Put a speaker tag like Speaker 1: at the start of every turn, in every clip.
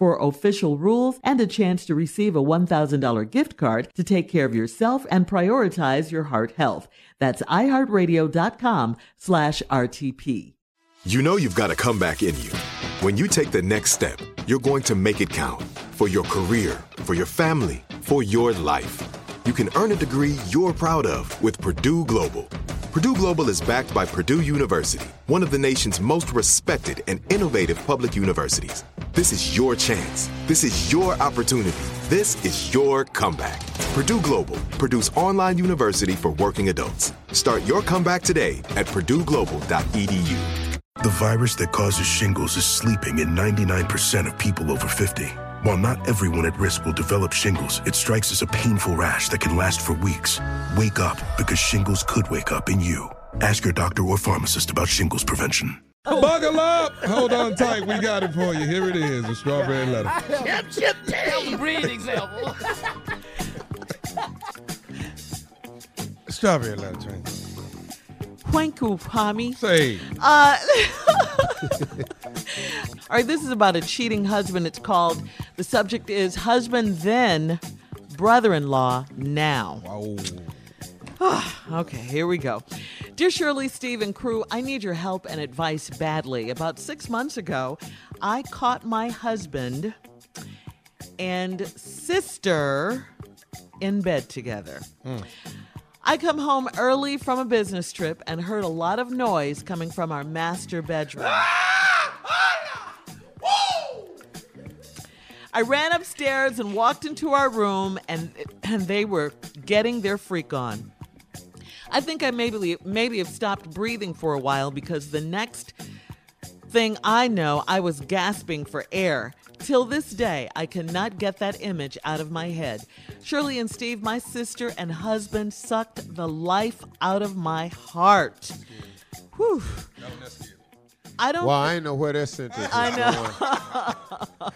Speaker 1: for official rules and a chance to receive a $1,000 gift card to take care of yourself and prioritize your heart health. That's iHeartRadio.com slash RTP.
Speaker 2: You know you've got a comeback in you. When you take the next step, you're going to make it count for your career, for your family, for your life. You can earn a degree you're proud of with Purdue Global. Purdue Global is backed by Purdue University, one of the nation's most respected and innovative public universities. This is your chance. This is your opportunity. This is your comeback. Purdue Global, Purdue's online university for working adults. Start your comeback today at purdueglobal.edu.
Speaker 3: The virus that causes shingles is sleeping in 99% of people over 50. While not everyone at risk will develop shingles, it strikes as a painful rash that can last for weeks. Wake up because shingles could wake up in you. Ask your doctor or pharmacist about shingles prevention.
Speaker 4: Buckle up. Hold on tight. We got it for you. Here it is, a strawberry letter.
Speaker 5: Chip, chip, that was a breathing example.
Speaker 4: Strawberry letter, Train.
Speaker 1: Twanku Pami.
Speaker 4: Say.
Speaker 1: Uh, all right, this is about a cheating husband. It's called, the subject is Husband Then, Brother in Law Now.
Speaker 4: Wow.
Speaker 1: Ah, okay, here we go. Dear Shirley, Steve, and crew, I need your help and advice badly. About six months ago, I caught my husband and sister in bed together. Hmm. I come home early from a business trip and heard a lot of noise coming from our master bedroom. Ah! I ran upstairs and walked into our room, and and they were getting their freak on. I think I maybe maybe have stopped breathing for a while because the next thing I know, I was gasping for air. Till this day, I cannot get that image out of my head. Shirley and Steve, my sister and husband, sucked the life out of my heart. Whew. I don't.
Speaker 6: Well, I know where that sentence is
Speaker 1: I know.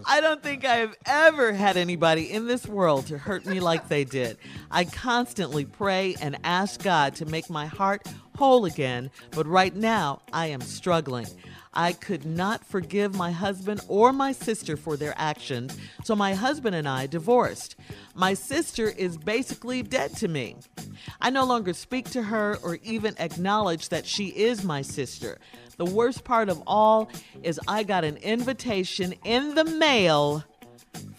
Speaker 1: I don't think I have ever had anybody in this world to hurt me like they did. I constantly pray and ask God to make my heart whole again, but right now I am struggling. I could not forgive my husband or my sister for their actions, so my husband and I divorced. My sister is basically dead to me. I no longer speak to her or even acknowledge that she is my sister. The worst part of all is I got an invitation in the mail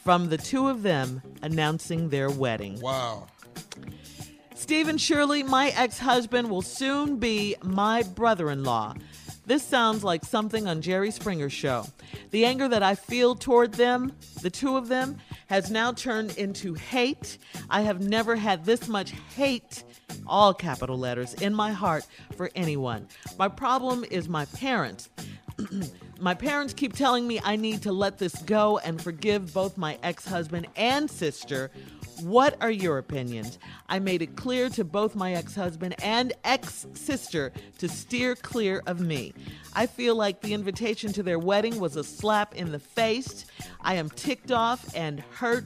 Speaker 1: from the two of them announcing their wedding.
Speaker 4: Wow.
Speaker 1: Stephen Shirley, my ex husband, will soon be my brother in law. This sounds like something on Jerry Springer's show. The anger that I feel toward them, the two of them, has now turned into hate. I have never had this much hate, all capital letters, in my heart for anyone. My problem is my parents. my parents keep telling me I need to let this go and forgive both my ex husband and sister. What are your opinions? I made it clear to both my ex husband and ex sister to steer clear of me. I feel like the invitation to their wedding was a slap in the face. I am ticked off and hurt.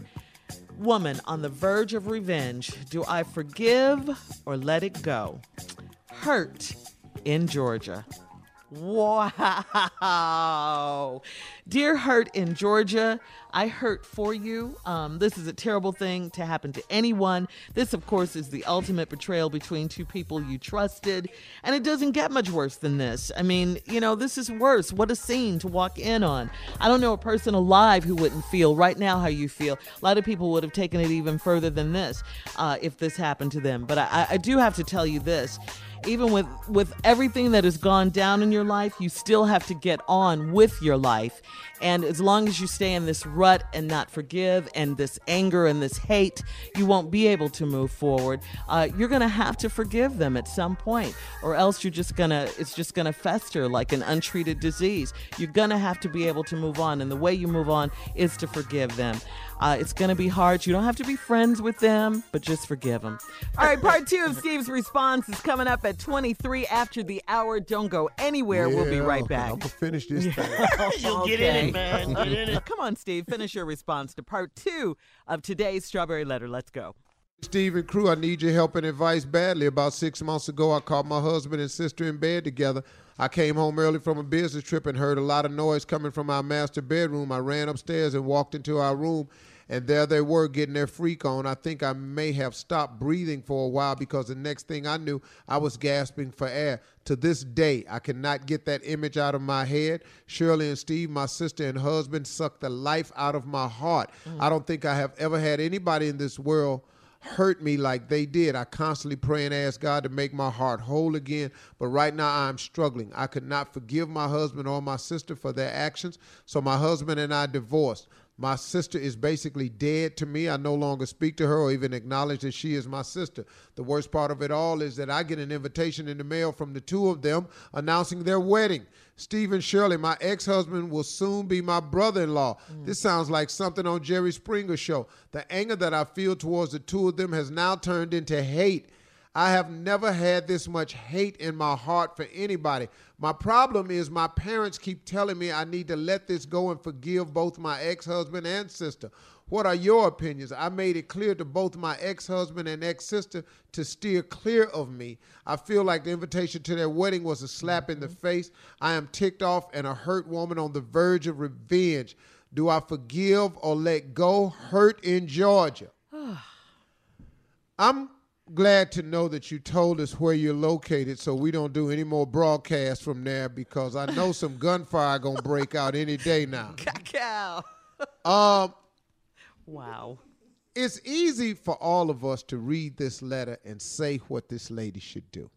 Speaker 1: Woman on the verge of revenge. Do I forgive or let it go? Hurt in Georgia. Wow. Dear Hurt in Georgia, I hurt for you. Um, this is a terrible thing to happen to anyone. This, of course, is the ultimate betrayal between two people you trusted. And it doesn't get much worse than this. I mean, you know, this is worse. What a scene to walk in on. I don't know a person alive who wouldn't feel right now how you feel. A lot of people would have taken it even further than this uh, if this happened to them. But I, I do have to tell you this even with with everything that has gone down in your life you still have to get on with your life and as long as you stay in this rut and not forgive and this anger and this hate you won't be able to move forward uh, you're gonna have to forgive them at some point or else you're just gonna it's just gonna fester like an untreated disease you're gonna have to be able to move on and the way you move on is to forgive them uh, it's going to be hard. You don't have to be friends with them, but just forgive them. All right, part two of Steve's response is coming up at 23 after the hour. Don't go anywhere. we'll be right back.
Speaker 6: I'm going to finish this thing.
Speaker 5: You'll okay. get in it, man. Get in it.
Speaker 1: Come on, Steve. Finish your response to part two of today's Strawberry Letter. Let's go.
Speaker 6: Steve and crew, I need your help and advice badly. About six months ago, I caught my husband and sister in bed together. I came home early from a business trip and heard a lot of noise coming from our master bedroom. I ran upstairs and walked into our room, and there they were getting their freak on. I think I may have stopped breathing for a while because the next thing I knew, I was gasping for air. To this day, I cannot get that image out of my head. Shirley and Steve, my sister and husband, sucked the life out of my heart. Mm. I don't think I have ever had anybody in this world hurt me like they did. I constantly pray and ask God to make my heart whole again. But right now I'm struggling. I could not forgive my husband or my sister for their actions. So my husband and I divorced. My sister is basically dead to me. I no longer speak to her or even acknowledge that she is my sister. The worst part of it all is that I get an invitation in the mail from the two of them announcing their wedding. Stephen Shirley, my ex husband, will soon be my brother in law. Mm. This sounds like something on Jerry Springer show. The anger that I feel towards the two of them has now turned into hate. I have never had this much hate in my heart for anybody. My problem is my parents keep telling me I need to let this go and forgive both my ex husband and sister. What are your opinions? I made it clear to both my ex husband and ex sister to steer clear of me. I feel like the invitation to their wedding was a slap in the mm-hmm. face. I am ticked off and a hurt woman on the verge of revenge. Do I forgive or let go? Hurt in Georgia. I'm glad to know that you told us where you're located so we don't do any more broadcasts from there because I know some gunfire gonna break out any day now.
Speaker 1: Cacao.
Speaker 6: um
Speaker 1: Wow.
Speaker 6: It's easy for all of us to read this letter and say what this lady should do.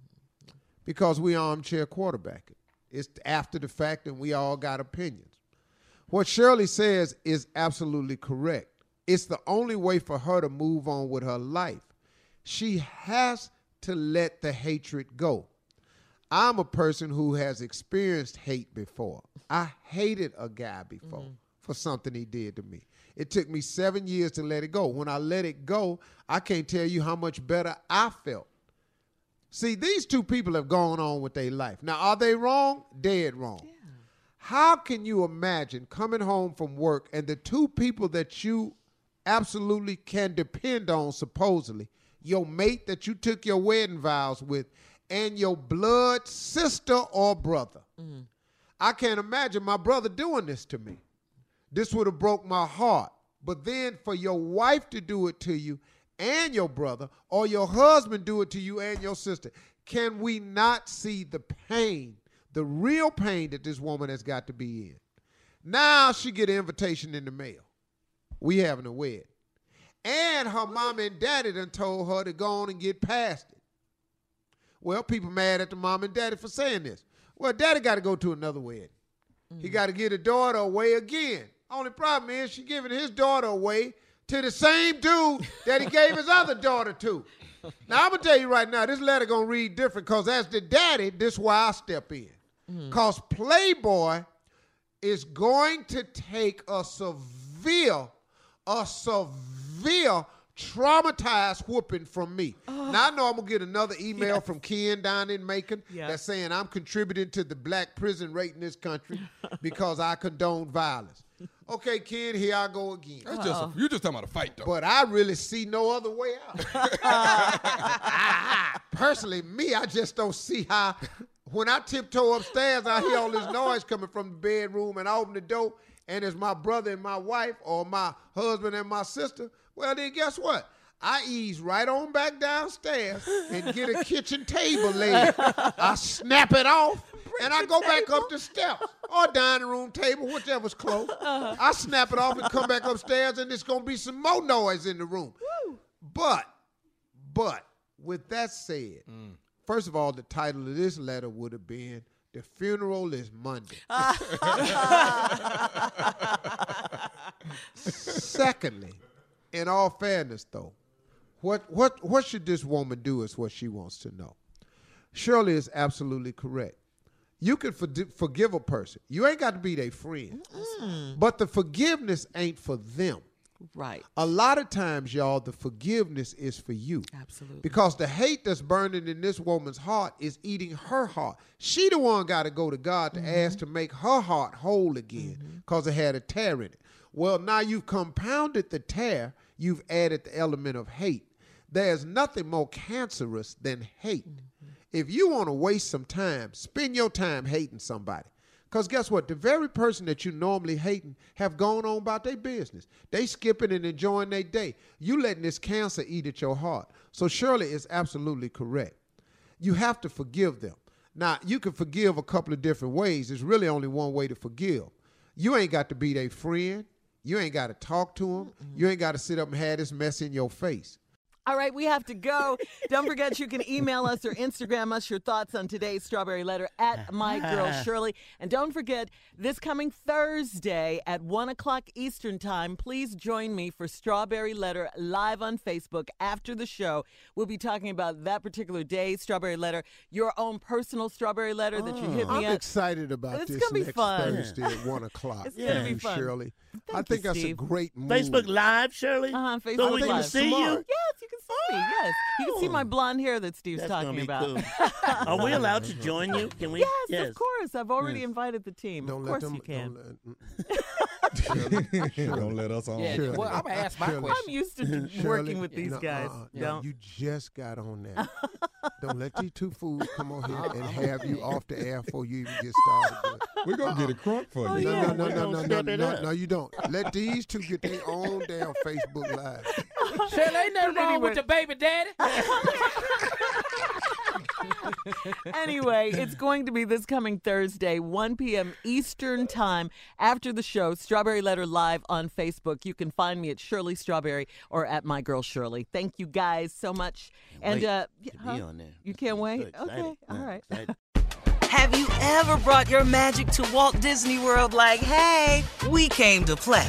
Speaker 6: Because we armchair quarterback it. It's after the fact and we all got opinions. What Shirley says is absolutely correct. It's the only way for her to move on with her life she has to let the hatred go. I'm a person who has experienced hate before. I hated a guy before mm-hmm. for something he did to me. It took me seven years to let it go. When I let it go, I can't tell you how much better I felt. See, these two people have gone on with their life. Now, are they wrong? Dead wrong. Yeah. How can you imagine coming home from work and the two people that you absolutely can depend on, supposedly, your mate that you took your wedding vows with, and your blood sister or brother. Mm. I can't imagine my brother doing this to me. This would have broke my heart. But then for your wife to do it to you and your brother, or your husband do it to you and your sister, can we not see the pain, the real pain that this woman has got to be in? Now she get an invitation in the mail. We having a wedding. And her mom and daddy done told her to go on and get past it. Well, people mad at the mom and daddy for saying this. Well, daddy got to go to another wedding. Mm. He got to get a daughter away again. Only problem is she giving his daughter away to the same dude that he gave his other daughter to. Now I'm gonna tell you right now, this letter gonna read different because as the daddy, this why I step in. Mm. Cause Playboy is going to take a severe, a severe traumatized whooping from me. Now I know I'm gonna get another email from Ken down in Macon
Speaker 1: Yes.
Speaker 6: that's saying I'm contributing to the black prison rate in this country because I condone violence. Okay, Ken, here I go again.
Speaker 4: That's just a, you just talking about a fight though.
Speaker 6: But I really see no other way out. Personally, me, I just don't see how. When I tiptoe upstairs, I hear all this noise coming from the bedroom, and I open the door, and it's my brother and my wife, or my husband and my sister. Well, then guess what? I ease right on back downstairs and get a kitchen table laid. I snap it off, and I go back up the steps or dining room table, whichever's close. I snap it off and come back upstairs, and it's gonna be some more noise in the room. But, but with that said, mm. first of all, the title of this letter would have been "The Funeral is Monday." Secondly, in all fairness, though, what what what should this woman do is what she wants to know. Shirley is absolutely correct. You can fordi- forgive a person. You ain't got to be their friend, but the forgiveness ain't for them.
Speaker 1: Right.
Speaker 6: A lot of times, y'all, the forgiveness is for you.
Speaker 1: Absolutely.
Speaker 6: Because the hate that's burning in this woman's heart is eating her heart. She the one got to go to God to mm-hmm. ask to make her heart whole again mm-hmm. because it had a tear in it. Well, now you've compounded the tear, you've added the element of hate. There's nothing more cancerous than hate. If you want to waste some time, spend your time hating somebody. Because guess what? The very person that you normally hating have gone on about their business. They skipping and enjoying their day. You letting this cancer eat at your heart. So Shirley is absolutely correct. You have to forgive them. Now, you can forgive a couple of different ways. There's really only one way to forgive. You ain't got to be their friend. You ain't got to talk to them. You ain't got to sit up and have this mess in your face.
Speaker 1: All right, we have to go. Don't forget you can email us or Instagram us your thoughts on today's strawberry letter at my girl Shirley. And don't forget, this coming Thursday at one o'clock Eastern time, please join me for Strawberry Letter live on Facebook after the show. We'll be talking about that particular day, Strawberry Letter, your own personal strawberry letter that you hit me
Speaker 6: I'm
Speaker 1: at.
Speaker 6: excited about
Speaker 1: It's
Speaker 6: this
Speaker 1: gonna be
Speaker 6: next
Speaker 1: fun.
Speaker 6: Thursday at one o'clock.
Speaker 1: It's gonna be fun.
Speaker 6: Shirley. I think
Speaker 1: you,
Speaker 6: that's a great move.
Speaker 5: Facebook Live, Shirley.
Speaker 1: Uh-huh,
Speaker 5: So
Speaker 1: Facebook
Speaker 5: we can
Speaker 1: Live.
Speaker 5: see you.
Speaker 1: Yes, you can see me. Yes, you can see my blonde hair that Steve's
Speaker 5: That's
Speaker 1: talking
Speaker 5: gonna be
Speaker 1: about.
Speaker 5: cool. Are we allowed to join you? Can we?
Speaker 1: Yes, of course. I've already invited the team.
Speaker 6: Don't
Speaker 1: of
Speaker 6: let
Speaker 1: course
Speaker 6: them.
Speaker 1: you can.
Speaker 6: Don't let,
Speaker 4: Don't let us on.
Speaker 7: Yeah,
Speaker 6: Shirley.
Speaker 7: well, I'm gonna ask my
Speaker 6: Shirley.
Speaker 7: question.
Speaker 1: I'm used to
Speaker 6: Shirley,
Speaker 1: working with these
Speaker 6: no,
Speaker 1: guys.
Speaker 6: uh-uh, no,
Speaker 1: Don't.
Speaker 6: you just got on that. Don't let these two fools come on here and have you off the air before you even get started.
Speaker 4: We're gonna get a crunk for
Speaker 1: Oh,
Speaker 4: you.
Speaker 6: No,
Speaker 1: yeah.
Speaker 6: no, no, no, no, no, no, no, you don't. Let these two get their own damn Facebook Live.
Speaker 7: Shirley, ain't nothing wrong
Speaker 1: Anyway.
Speaker 7: with your baby daddy.
Speaker 1: anyway, it's going to be this coming Thursday, 1 p.m. Eastern Time after the show. Strawberry Letter Live on Facebook. You can find me at Shirley Strawberry or at My Girl Shirley. Thank you guys so much. And
Speaker 5: wait
Speaker 1: uh, huh?
Speaker 5: be on there.
Speaker 1: You can't wait?
Speaker 5: So.
Speaker 1: Okay, all right.
Speaker 5: excited.
Speaker 8: Have you ever brought your magic to Walt Disney World like, hey, we came to play?